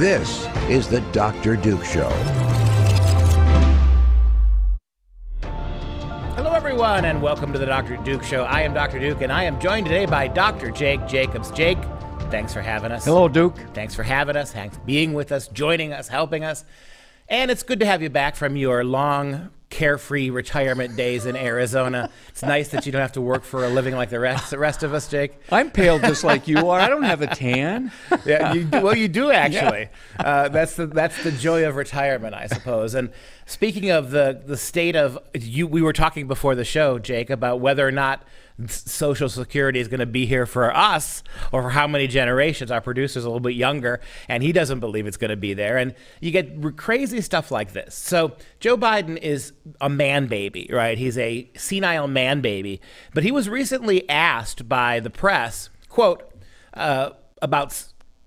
This is the Dr. Duke Show. Hello, everyone, and welcome to the Dr. Duke Show. I am Dr. Duke, and I am joined today by Dr. Jake Jacobs. Jake, thanks for having us. Hello, Duke. Thanks for having us, thanks for being with us, joining us, helping us. And it's good to have you back from your long carefree retirement days in Arizona. It's nice that you don't have to work for a living like the rest the rest of us, Jake. I'm pale just like you are. I don't have a tan. Yeah, you, well, you do actually. Yeah. Uh, that's the that's the joy of retirement, I suppose. And speaking of the the state of you, we were talking before the show, Jake, about whether or not Social Security is going to be here for us or for how many generations. Our producer's a little bit younger, and he doesn't believe it's going to be there. And you get crazy stuff like this. So Joe Biden is a man baby, right? He's a senile man baby. But he was recently asked by the press, quote, uh, about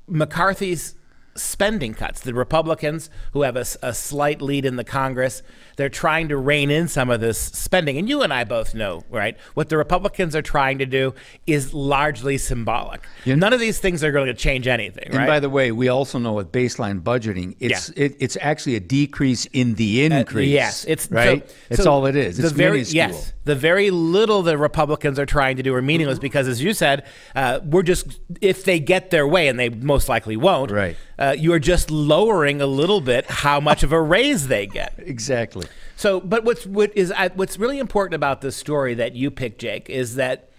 McCarthy's spending cuts. The Republicans, who have a, a, slight lead in the Congress, they're trying to rein in some of this spending. And you and I both know, right? What the Republicans are trying to do is largely symbolic. Yeah. None of these things are going to change anything, and right? by the way, we also know with baseline budgeting, it's yeah. it, it's actually a decrease in the uh, increase. Uh, yes, it's right. So, it's so all it is. It's the very minuscule. yes, the very little the Republicans are trying to do are meaningless because, as you said, uh, we're just if they get their way, and they most likely won't. Right. Uh, you are just lowering a little bit how much of a raise they get. Exactly. So, but what's what is uh, what's really important about this story that you picked, Jake, is that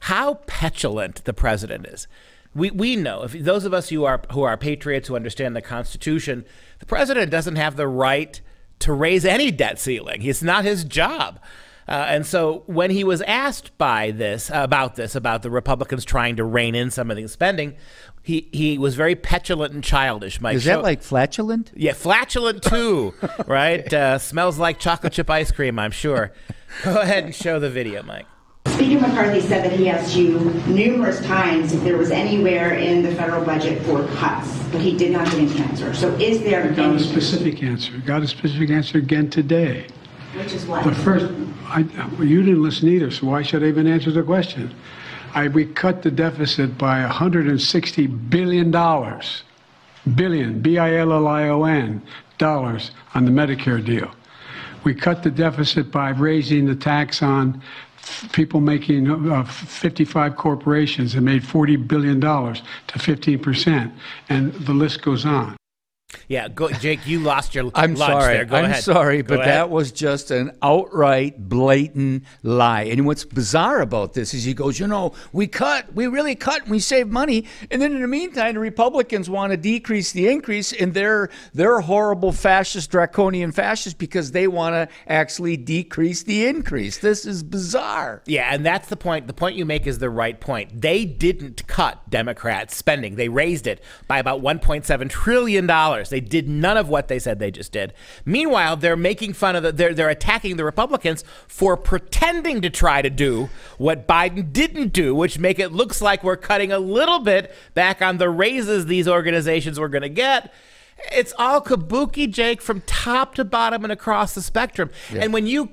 how petulant the president is. We, we know if those of us who are who are patriots who understand the Constitution, the president doesn't have the right to raise any debt ceiling. It's not his job. Uh, and so when he was asked by this about this about the Republicans trying to rein in some of the spending, he he was very petulant and childish. Mike, is that like flatulent? Yeah, flatulent too, right? Uh, smells like chocolate chip ice cream, I'm sure. Go ahead and show the video, Mike. Speaker McCarthy said that he asked you numerous times if there was anywhere in the federal budget for cuts, but he did not get an answer. So is there? I got a specific answer. Got a specific answer again today. Which is what? The first, I, well, you didn't listen either, so why should I even answer the question? I, we cut the deficit by 160 billion dollars, billion, B-I-L-L-I-O-N, dollars on the Medicare deal. We cut the deficit by raising the tax on people making uh, 55 corporations that made 40 billion dollars to 15 percent, and the list goes on. Yeah, go, Jake, you lost your I'm sorry. There. Go I'm ahead. sorry, Go but ahead. that was just an outright, blatant lie. And what's bizarre about this is he goes, you know, we cut, we really cut, and we save money, and then in the meantime, the Republicans want to decrease the increase, and they're they're horrible fascist, draconian fascists because they want to actually decrease the increase. This is bizarre. Yeah, and that's the point. The point you make is the right point. They didn't cut Democrats' spending; they raised it by about 1.7 trillion dollars. They did none of what they said they just did. Meanwhile, they're making fun of the, they're, they're attacking the Republicans for pretending to try to do what Biden didn't do, which make it looks like we're cutting a little bit back on the raises these organizations were going to get. It's all kabuki, Jake, from top to bottom and across the spectrum. Yeah. And when you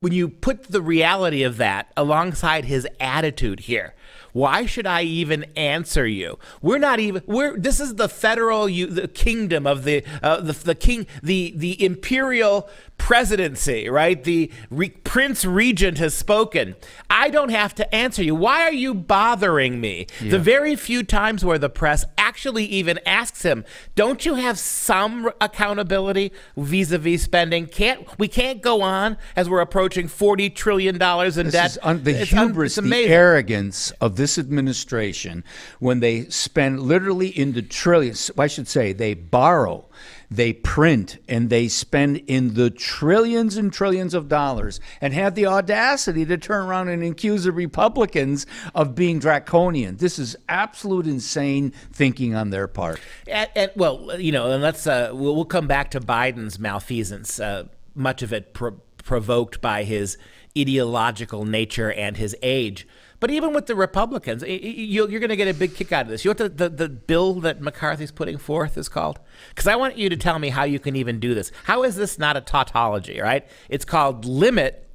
when you put the reality of that alongside his attitude here, why should I even answer you? We're not even. We're. This is the federal, you, the kingdom of the, uh, the the king, the the imperial presidency, right? The re- prince regent has spoken. I don't have to answer you. Why are you bothering me? Yeah. The very few times where the press actually even asks him, "Don't you have some accountability vis-a-vis spending? Can't we can't go on as we're approaching forty trillion dollars in this debt? Un- the it's hubris, un- the arrogance of this administration when they spend literally in the trillions. I should say they borrow they print and they spend in the trillions and trillions of dollars and have the audacity to turn around and accuse the Republicans of being draconian. This is absolute insane thinking on their part. And, and well, you know, and let's uh, we'll, we'll, come back to Biden's malfeasance. Uh, much of it pro- provoked by his ideological nature and his age. But even with the Republicans, you're going to get a big kick out of this. You know what the, the, the bill that McCarthy's putting forth is called? Because I want you to tell me how you can even do this. How is this not a tautology, right? It's called limit,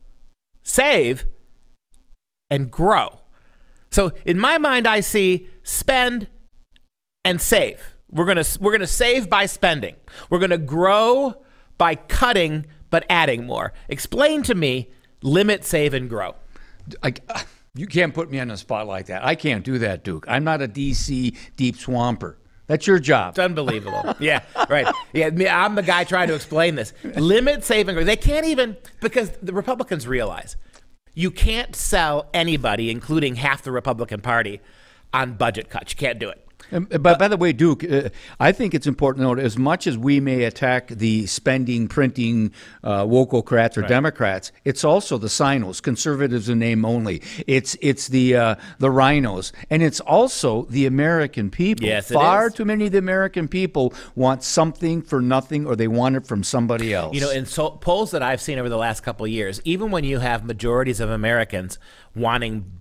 save, and grow. So in my mind, I see spend and save. We're gonna we're gonna save by spending. We're gonna grow by cutting but adding more. Explain to me limit, save, and grow. I, you can't put me on a spot like that. I can't do that, Duke. I'm not a DC deep swamper. That's your job. It's unbelievable. yeah, right. Yeah, I'm the guy trying to explain this. Limit, save, and grow. They can't even because the Republicans realize you can't sell anybody, including half the Republican Party, on budget cuts. You can't do it. Um, but by the way, Duke, uh, I think it's important to note as much as we may attack the spending, printing, uh, wokocrats or right. Democrats, it's also the CINOs, conservatives in name only. It's it's the uh, the RINOs, and it's also the American people. Yes, Far too many of the American people want something for nothing, or they want it from somebody else. You know, in so- polls that I've seen over the last couple of years, even when you have majorities of Americans wanting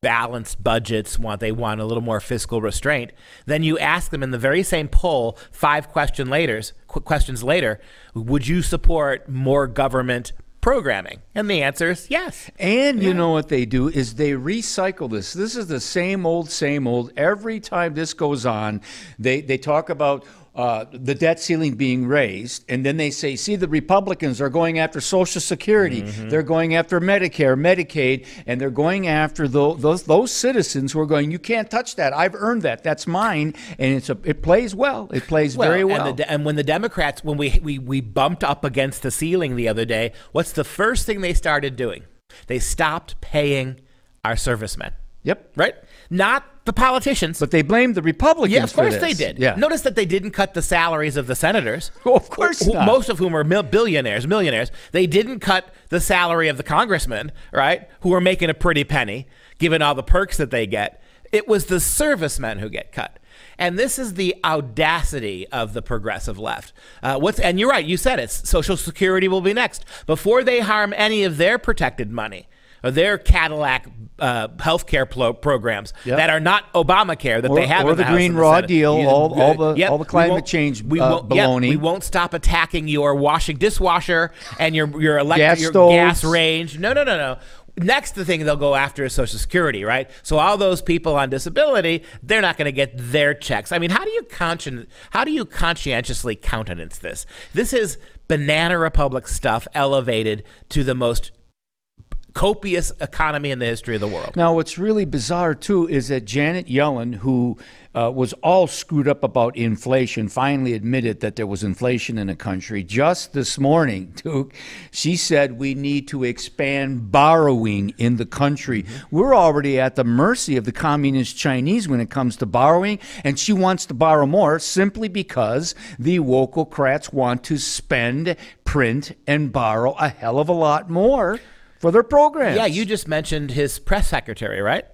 balanced budgets, want they want a little more fiscal restraint, then you ask them in the very same poll five question later, questions later, would you support more government programming? And the answer is yes. And you know what they do is they recycle this. This is the same old, same old. Every time this goes on, they they talk about uh, the debt ceiling being raised, and then they say, see, the Republicans are going after Social Security, mm-hmm. they're going after Medicare, Medicaid, and they're going after those, those, those citizens who are going, you can't touch that. I've earned that. That's mine, and it's a, it plays well. It plays well, very well. And, the, and when the Democrats, when we, we we bumped up against the ceiling the other day, what's the first thing they started doing? They stopped paying our servicemen. Yep. Right? Not the politicians. But they blamed the Republicans. Yeah, of course they did. Yeah. Notice that they didn't cut the salaries of the senators. Well, of course who, not. Most of whom are mil- billionaires, millionaires. They didn't cut the salary of the congressmen, right? Who are making a pretty penny, given all the perks that they get. It was the servicemen who get cut. And this is the audacity of the progressive left. Uh, what's and you're right. You said it. Social Security will be next before they harm any of their protected money their Cadillac uh, health care pro- programs yep. that are not Obamacare that or, they have or the, the Green Raw Deal, you all, all the yep, all the climate change we uh, won't, baloney. Yep, we won't stop attacking your washing dishwasher and your your electric gas your stoves. gas range. No, no, no, no. Next, the thing they'll go after is Social Security, right? So all those people on disability, they're not going to get their checks. I mean, how do you conscien- how do you conscientiously countenance this? This is banana republic stuff elevated to the most copious economy in the history of the world. Now, what's really bizarre too is that Janet Yellen, who uh, was all screwed up about inflation, finally admitted that there was inflation in the country. Just this morning, Duke, she said we need to expand borrowing in the country. Mm-hmm. We're already at the mercy of the communist Chinese when it comes to borrowing, and she wants to borrow more simply because the wokocrats want to spend, print, and borrow a hell of a lot more for their programs. Yeah, you just mentioned his press secretary, right?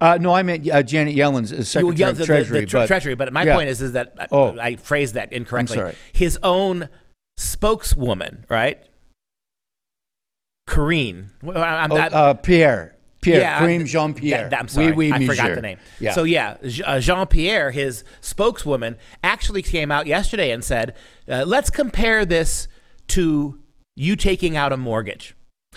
Uh, no, I meant uh, Janet Yellen's uh, Secretary yeah, the, of Treasury. The, the, but, Treasury, but my yeah. point is, is that I, oh. I phrased that incorrectly. His own spokeswoman, right? Karine. Well, I'm, oh, uh, Pierre. Pierre, yeah, Karine Jean Pierre. I'm sorry, oui, oui, I forgot the name. Yeah. So yeah, uh, Jean Pierre, his spokeswoman, actually came out yesterday and said, uh, "Let's compare this to you taking out a mortgage."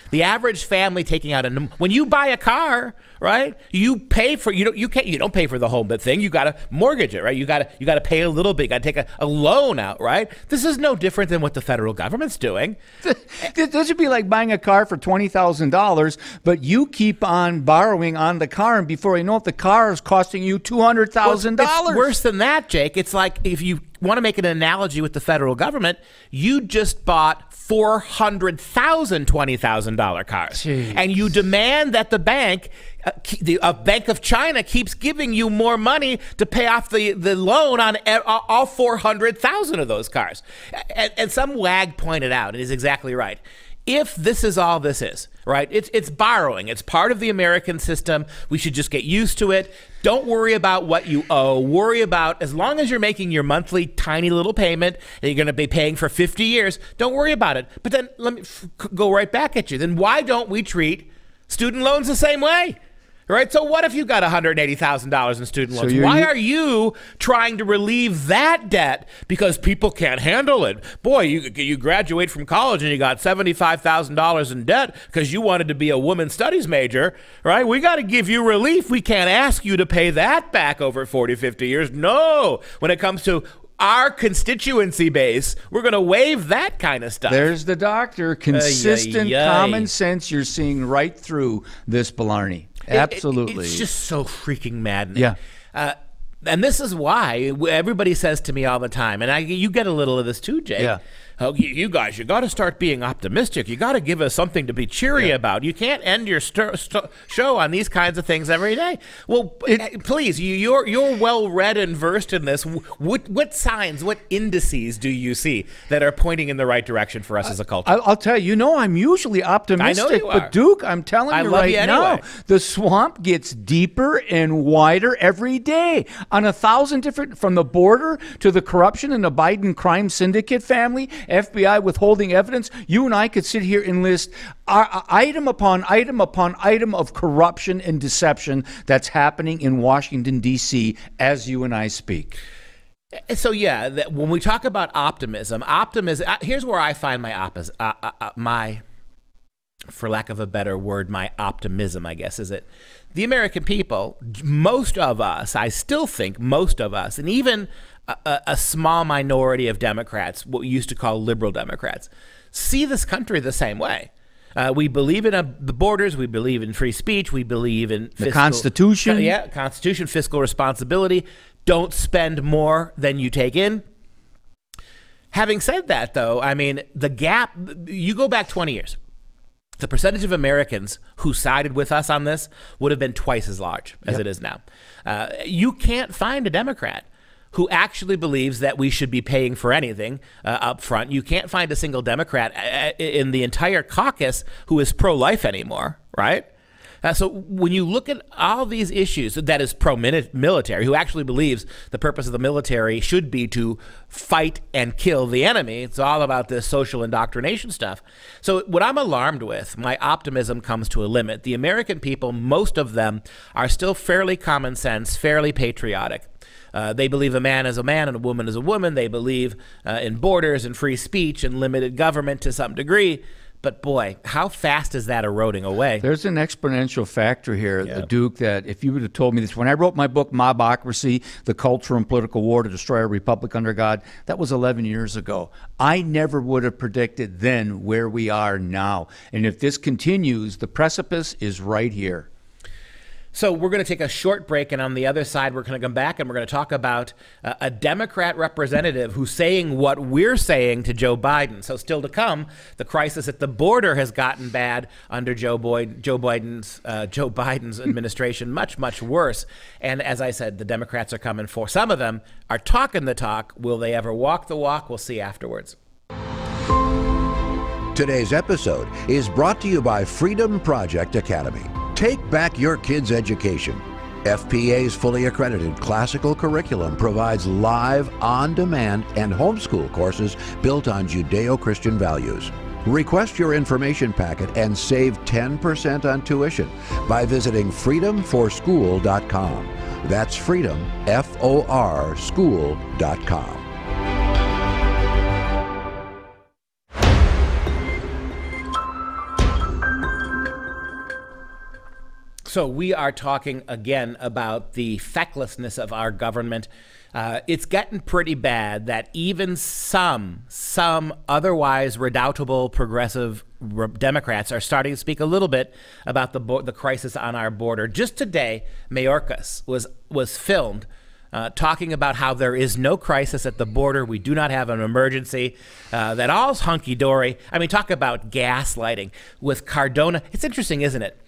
The average family taking out a when you buy a car, right? You pay for you don't you can't you don't pay for the whole thing. You got to mortgage it, right? You got to you got to pay a little bit. You got to take a, a loan out, right? This is no different than what the federal government's doing. this would be like buying a car for twenty thousand dollars, but you keep on borrowing on the car, and before you know it, the car is costing you two hundred thousand dollars. Worse than that, Jake. It's like if you want to make an analogy with the federal government, you just bought four hundred thousand twenty thousand dollar cars, Jeez. and you demand that the bank, uh, the uh, Bank of China, keeps giving you more money to pay off the, the loan on all four hundred thousand of those cars. And, and some wag pointed out, and he's exactly right if this is all this is, right? It's it's borrowing. It's part of the American system. We should just get used to it. Don't worry about what you owe. Worry about as long as you're making your monthly tiny little payment and you're going to be paying for 50 years, don't worry about it. But then let me f- go right back at you. Then why don't we treat student loans the same way? Right. So what if you got $180,000 in student loans? you're- Why are you trying to relieve that debt because people can't handle it? Boy, you you graduate from college and you got $75,000 in debt because you wanted to be a woman studies major, right? We got to give you relief. We can't ask you to pay that back over 40, 50 years. No. When it comes to our constituency base, we're going to waive that kind of stuff. There's the doctor. Consistent ay. common sense you're seeing right through this Blarney. It- it- Absolutely. it's just so freaking maddening. Yeah. Uh, and this is why everybody says to me all the time, and I, you get a little of this too, Jay. Yeah. Oh, you, guys, you got to start being optimistic. You got to give us something to be cheery about. You can't end your st- st- show on these kinds of things every day. Well, eh, please, you, you're you're well read and versed in this. What what signs, what indices do you see that are pointing in the right direction for us as a culture? I'll, I'll tell you, you know, I'm usually optimistic, you are. but Duke, I'm telling I you right you now, the swamp gets deeper and wider every day on a thousand different, from the border to the corruption in the Biden crime syndicate family, FBI withholding evidence. You and I could sit here and list uh, item upon item upon item of corruption and deception that's happening in Washington D.C. as you and I speak. So yeah, that when we talk about optimism, optimism. uh, Here's where I find my oppos- uh, uh, uh, my, for lack of a better word, my optimism. I guess is it. The American people, most of us, I still think most of us, and even a, a, a small minority of Democrats, what we used to call liberal Democrats, see this country the same way. Uh, we believe in uh, the borders. We believe in free speech. We believe in fiscal, Constitution. Yeah, Constitution, fiscal responsibility. Don't spend more than you take in. Having said that, though, I mean, the gap, you go back 20 years, the percentage of Americans who sided with us on this would have been twice as large as it is now. Uh, you can't find a Democrat who actually believes that we should be paying for anything uh, up front. You can't find a single Democrat uh, in the entire caucus who is pro life anymore, right? Uh, so when you look at all these issues, that is pro-military, who actually believes the purpose of the military should be to fight and kill the enemy. It's all about this social indoctrination stuff. So what I'm alarmed with, my optimism comes to a limit. The American people, most of them, are still fairly common sense, fairly patriotic. Uh, they believe a man is a man and a woman is a woman. They believe uh, in borders and free speech and limited government to some degree. But boy, how fast is that eroding away? There's an exponential factor here, the Duke, that if you would have told me this when I wrote my book, Mobocracy The Culture and Political War to Destroy a Republic Under God, that was 11 years ago. I never would have predicted then where we are now. And if this continues, the precipice is right here. So we're going to take a short break, and on the other side, we're going to come back and we're going to talk about uh, a Democrat representative who's saying what we're saying to Joe Biden. So still to come, the crisis at the border has gotten bad under Joe Boyd, Joe Biden's uh, Joe Biden's administration, much much worse. And as I said, the Democrats are coming for. Some of them are talking the talk. Will they ever walk the walk? We'll see afterwards. Today's episode is brought to you by Freedom Project Academy. Take back your kids' education. FPA's fully accredited classical curriculum provides live, on demand, and homeschool courses built on Judeo Christian values. Request your information packet and save 10% on tuition by visiting freedomforschool.com. That's freedom, F O R, school.com. So we are talking again about the fecklessness of our government. Uh, it's getting pretty bad that even some, some otherwise redoubtable progressive re- Democrats are starting to speak a little bit about the bo- the crisis on our border. Just today, Mayorkas was was filmed uh, talking about how there is no crisis at the border. We do not have an emergency. Uh, that all's hunky dory. I mean, talk about gaslighting with Cardona. It's interesting, isn't it?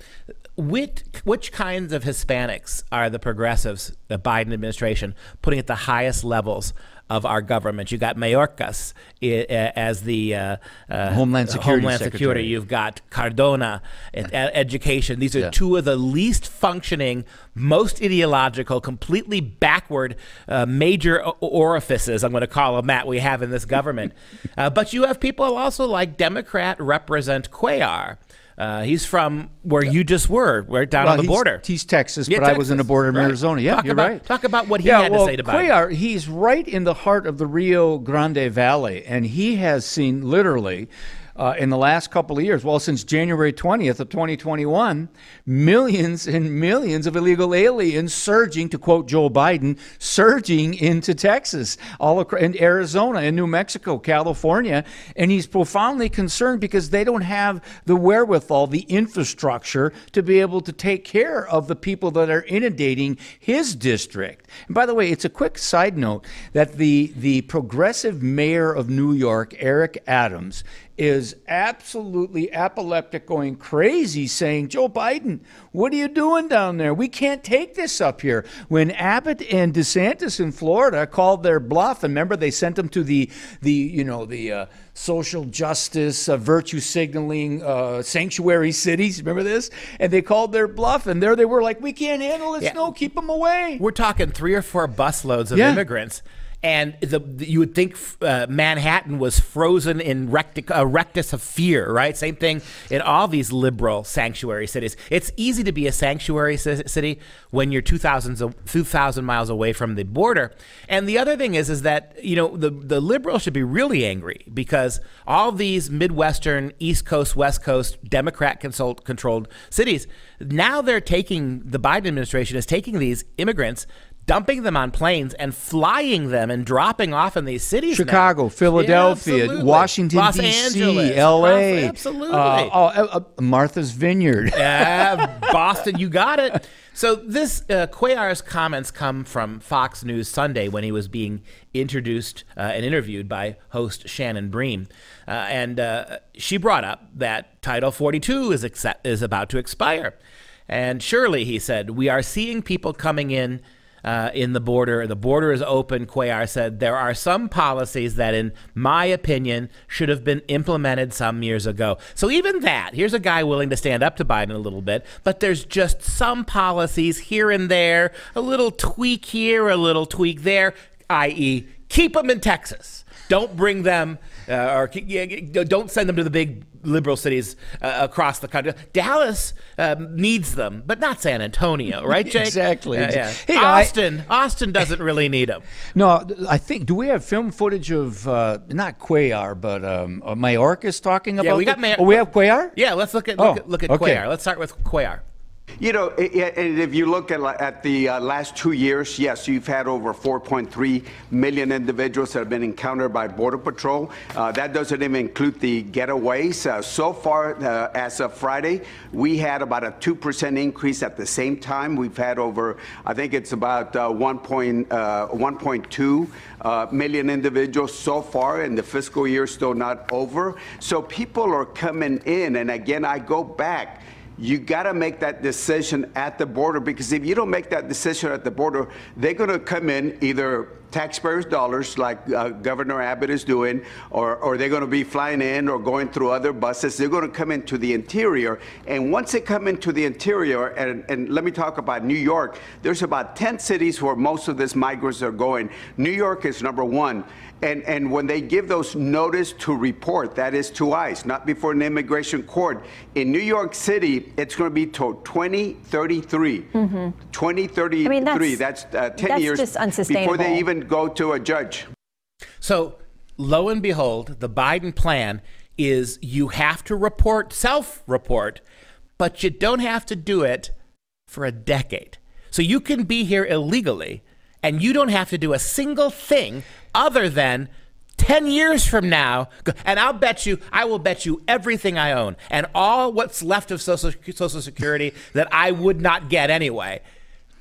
Which, which kinds of Hispanics are the progressives, the Biden administration, putting at the highest levels of our government? You got Mayorkas i- uh, as the uh, uh, Homeland Security Homeland Secretary. Security. You've got Cardona at, at education. These are two of the least functioning, most ideological, completely backward uh, major orifices, I'm going to call them that, we have in this government. uh, but you have people also like Democrat Represent Cuellar. Uh, he's from where you just were, right down Well, on the he's- border. He's Texas, Yeah, but I was in the border of right. Arizona. Yeah, Talk you're about- right. talk about what he yeah, had to well, say to Biden. Cuellar, he's right in the heart of the Rio Grande Valley, and he has seen literally. Uh, in the last couple of years, well, since January 20th of 2021, millions and millions of illegal aliens surging, to quote Joe Biden, surging into Texas, all across, in Arizona, in New Mexico, California, and he's profoundly concerned because they don't have the wherewithal, the infrastructure to be able to take care of the people that are inundating his district. And by the way, it's a quick side note that the the progressive mayor of New York, Eric Adams, is absolutely apoplectic, going crazy, saying, Joe Biden, what are you doing down there? We can't take this up here. When Abbott and DeSantis in Florida called their bluff, and remember they sent them to the, the you know, the uh, social justice, uh, virtue signaling uh, sanctuary cities. Remember this? And they called their bluff, and there they were like, we can't handle it. Yeah. No, keep them away. We're talking three or four busloads of Yeah. immigrants. And the, the- you would think uh, Manhattan was frozen in a rictus of fear, right? Same thing in all these liberal sanctuary cities. It's easy to be a sanctuary ci- city when you're 2,000, a- 2,000 miles away from the border. And the other thing is, is that you know the the liberals should be really angry because all these Midwestern, East Coast, West Coast, Democrat consult- controlled cities now they're taking the Biden administration is taking these immigrants dumping them on planes and flying them and dropping off in these cities. now. Chicago, Yeah, Philadelphia, absolutely. Washington Los D.C., Angeles, L.A., absolutely. uh, oh, uh, uh, Martha's Vineyard. Yeah, Boston, you got it. So this uh, Cuellar's comments come from Fox News Sunday when he was being introduced uh, and interviewed by host Shannon Bream, uh, and uh, she brought up that Title 42 is accept- is about to expire, and surely he said we are seeing people coming in. Uh, in the border, the border is open. Cuellar said there are some policies that, in my opinion, should have been implemented some years ago. So even that, here's a guy willing to stand up to Biden a little bit, but there's just some policies here and there, a little tweak here, a little tweak there, i.e., keep them in Texas. Don't bring them, uh, or yeah, don't send them to the big liberal cities uh, across the country. Dallas um, needs them, but not San Antonio, right, Jake? Exactly. Yeah, yeah. Hey, I- Austin, Austin doesn't really need them. No, I think. Do we have film footage of uh, not Cuellar, but um, uh, Mayorkas talking about? Yeah, we got Mayor- Oh, we have Cuellar. Yeah, let's look at look Oh, at, look at okay. Cuellar. Let's start with Cuellar. You know, and if you look at, the uh, last two years, yes, you've had over 4.3 million individuals that have been encountered by Border Patrol. Uh, that doesn't even include the getaways. Uh, so far, uh, as of Friday, we had about a 2% increase at the same time. We've had over, I think it's about uh, 1. Point, uh, 1.2 uh, million individuals so far, and the fiscal year is still not over. So people are coming in, and again, I go back you got to make that decision at the border because if you don't make that decision at the border, they're going to come in either taxpayers' dollars, like uh, Governor Abbott is doing, or, or they're going to be flying in or going through other buses. They're going to come into the interior. And once they come into the interior, and, and let me talk about New York, there's about 10 cities where most of these migrants are going. New York is number one. And, and when they give those notice to report, that is to ICE, not before an immigration court. In New York City, it's going to be till 2033. 2033. Mm-hmm. I mean, that's- that's uh, 10 that's years just before they even go to a judge. So, lo and behold, the Biden plan is you have to report, self report, but you don't have to do it for a decade. So, you can be here illegally and you don't have to do a single thing other than 10 years from now, and I'll bet you, I will bet you everything I own and all what's left of Social, Social Security that I would not get anyway,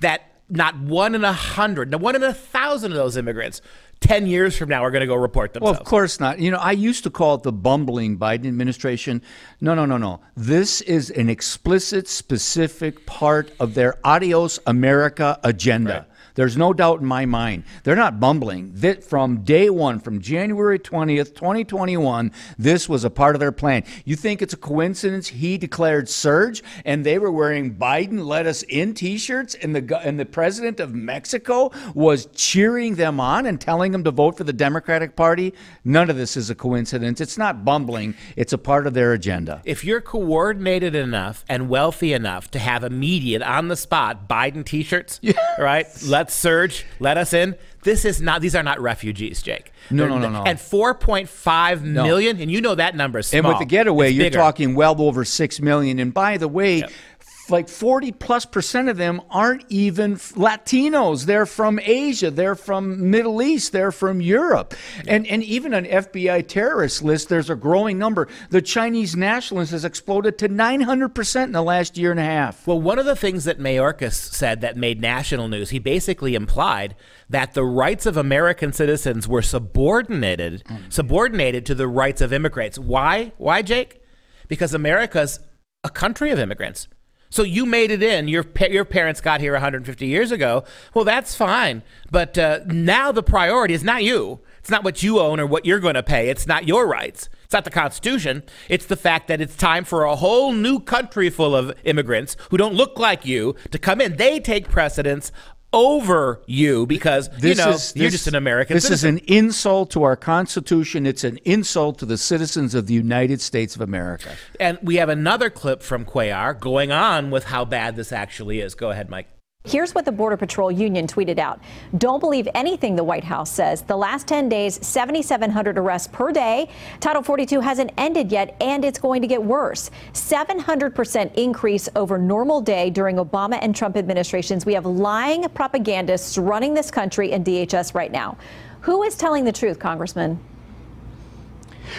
that not one in a hundred, not one in a thousand of those immigrants 10 years from now are going to go report themselves. Well, of course not. You know, I used to call it the bumbling Biden administration. No, no, no, no. This is an explicit, specific part of their Adios America agenda. There's no doubt in my mind. They're not bumbling. That from day one, from January 20th, 2021, this was a part of their plan. You think it's a coincidence he declared surge and they were wearing Biden let us in t-shirts and the and the president of Mexico was cheering them on and telling them to vote for the Democratic Party? None of this is a coincidence. It's not bumbling. It's a part of their agenda. If you're coordinated enough and wealthy enough to have immediate on the spot Biden t-shirts, yeah. right? Let's surge, let us in. This is not these are not refugees, Jake. No, no, no, no. And 4.5 no. million, and you know that number is small. And with the getaway, it's you're bigger. talking well over 6 million. And by the way, yep like 40 plus percent of them aren't even Latinos. They're from Asia, they're from Middle East, they're from Europe. And and even an FBI terrorist list, there's a growing number. The Chinese nationalists has exploded to 900% in the last year and a half. Well, one of the things that Mayorkas said that made national news, he basically implied that the rights of American citizens were subordinated oh, subordinated to the rights of immigrants. Why? Why, Jake? Because America's a country of immigrants. So you made it in. Your your parents got here 150 years ago. Well, that's fine. But uh, now the priority is not you. It's not what you own or what you're going to pay. It's not your rights. It's not the Constitution. It's the fact that it's time for a whole new country full of immigrants who don't look like you to come in. They take precedence over you because this you know is, you're just an American. This citizen. is an insult to our Constitution. It's an insult to the citizens of the United States of America. And we have another clip from Cuellar going on with how bad this actually is. Go ahead, Mike. Here's what the Border Patrol Union tweeted out. Don't believe anything the White House says. The last 10 days, 7,700 arrests per day. Title 42 hasn't ended yet, and it's going to get worse. 700% increase over normal day during Obama and Trump administrations. We have lying propagandists running this country in DHS right now. Who is telling the truth, Congressman?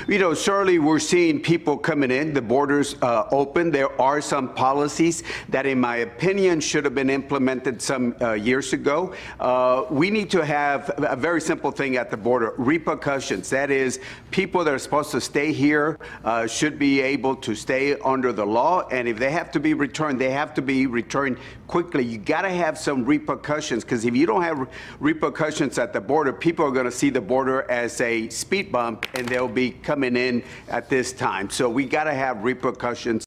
You know, certainly we're seeing people coming in, the borders uh, open. There are some policies that, in my opinion, should have been implemented some uh, years ago. Uh, we need to have a very simple thing at the border repercussions. That is, people that are supposed to stay here uh, should be able to stay under the law. And if they have to be returned, they have to be returned quickly. You got to have some repercussions because if you don't have repercussions at the border, people are going to see the border as a speed bump and they'll be coming in at this time. So we got to have repercussions.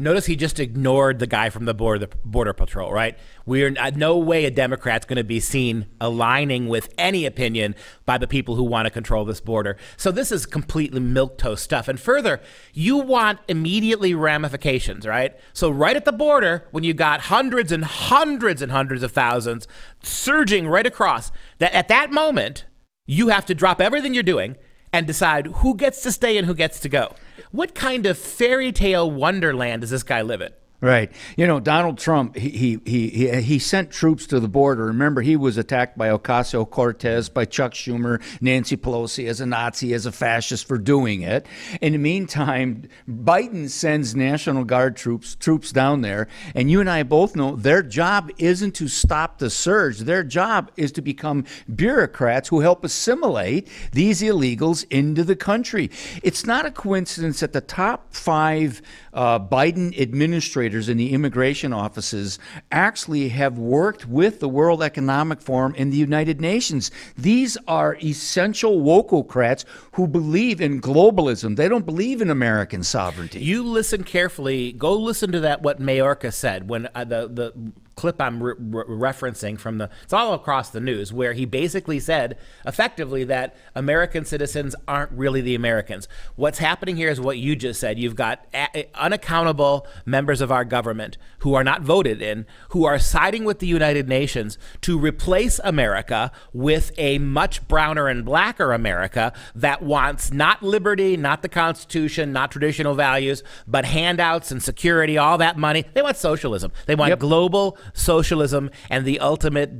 Notice he just ignored the guy from the border, border patrol, right? We're uh, no way a Democrat's going to be seen aligning with any opinion by the people who want to control this border. So this is completely milquetoast stuff. And further, you want immediately ramifications, right? So right at the border, when you got hundreds and hundreds and hundreds of thousands surging right across, that at that moment you have to drop everything you're doing and decide who gets to stay and who gets to go. What kind of fairy tale wonderland does this guy live in? Right. You know, Donald Trump, he, he, he, he sent troops to the border. Remember, he was attacked by Ocasio Cortez, by Chuck Schumer, Nancy Pelosi as a Nazi, as a fascist for doing it. In the meantime, Biden sends National Guard troops troops down there. And you and I both know their job isn't to stop the surge. Their job is to become bureaucrats who help assimilate these illegals into the country. It's not a coincidence that the top five uh, Biden administrators in the immigration offices actually have worked with the World Economic Forum and the United Nations. These are essential wokocrats who believe in globalism. They don't believe in American sovereignty. You listen carefully. Go listen to that what Mayorkas said when uh, the the clip I'm re- re- referencing from the it's all across the news where he basically said effectively that American citizens aren't really the Americans. What's happening here is what you just said. You've got a- unaccountable members of our government who are not voted in, who are siding with the United Nations to replace America with a much browner and blacker America that wants not liberty, not the Constitution, not traditional values, but handouts and security, all that money. They want socialism. They want yep. global socialism and the ultimate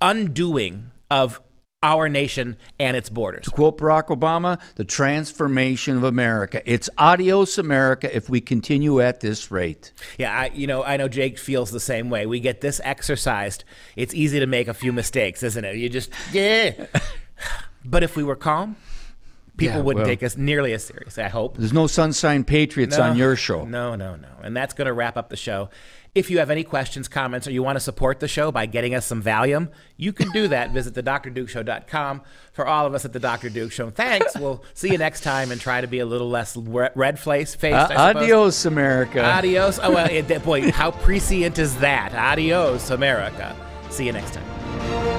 undoing of our nation and its borders. To quote Barack Obama, the transformation of America. It's adios America if we continue at this rate. Yeah, I, you know, I know Jake feels the same way. We get this exercised. It's easy to make a few mistakes, isn't it? You just yeah. but if we were calm, people Yeah, wouldn't well- take us nearly as seriously. I hope. There's no Sunshine Patriots on your show. No, no, no. And that's going to wrap up the show. If you have any questions, comments, or you want to support the show by getting us some Valium, you can do that. Visit thedrdukeshow.com. For all of us at the Dr. Duke Show, thanks. We'll see you next time and try to be a little less red faced. Uh, adios, America. Adios. Oh, well, it, boy, how prescient is that? Adios, America. See you next time.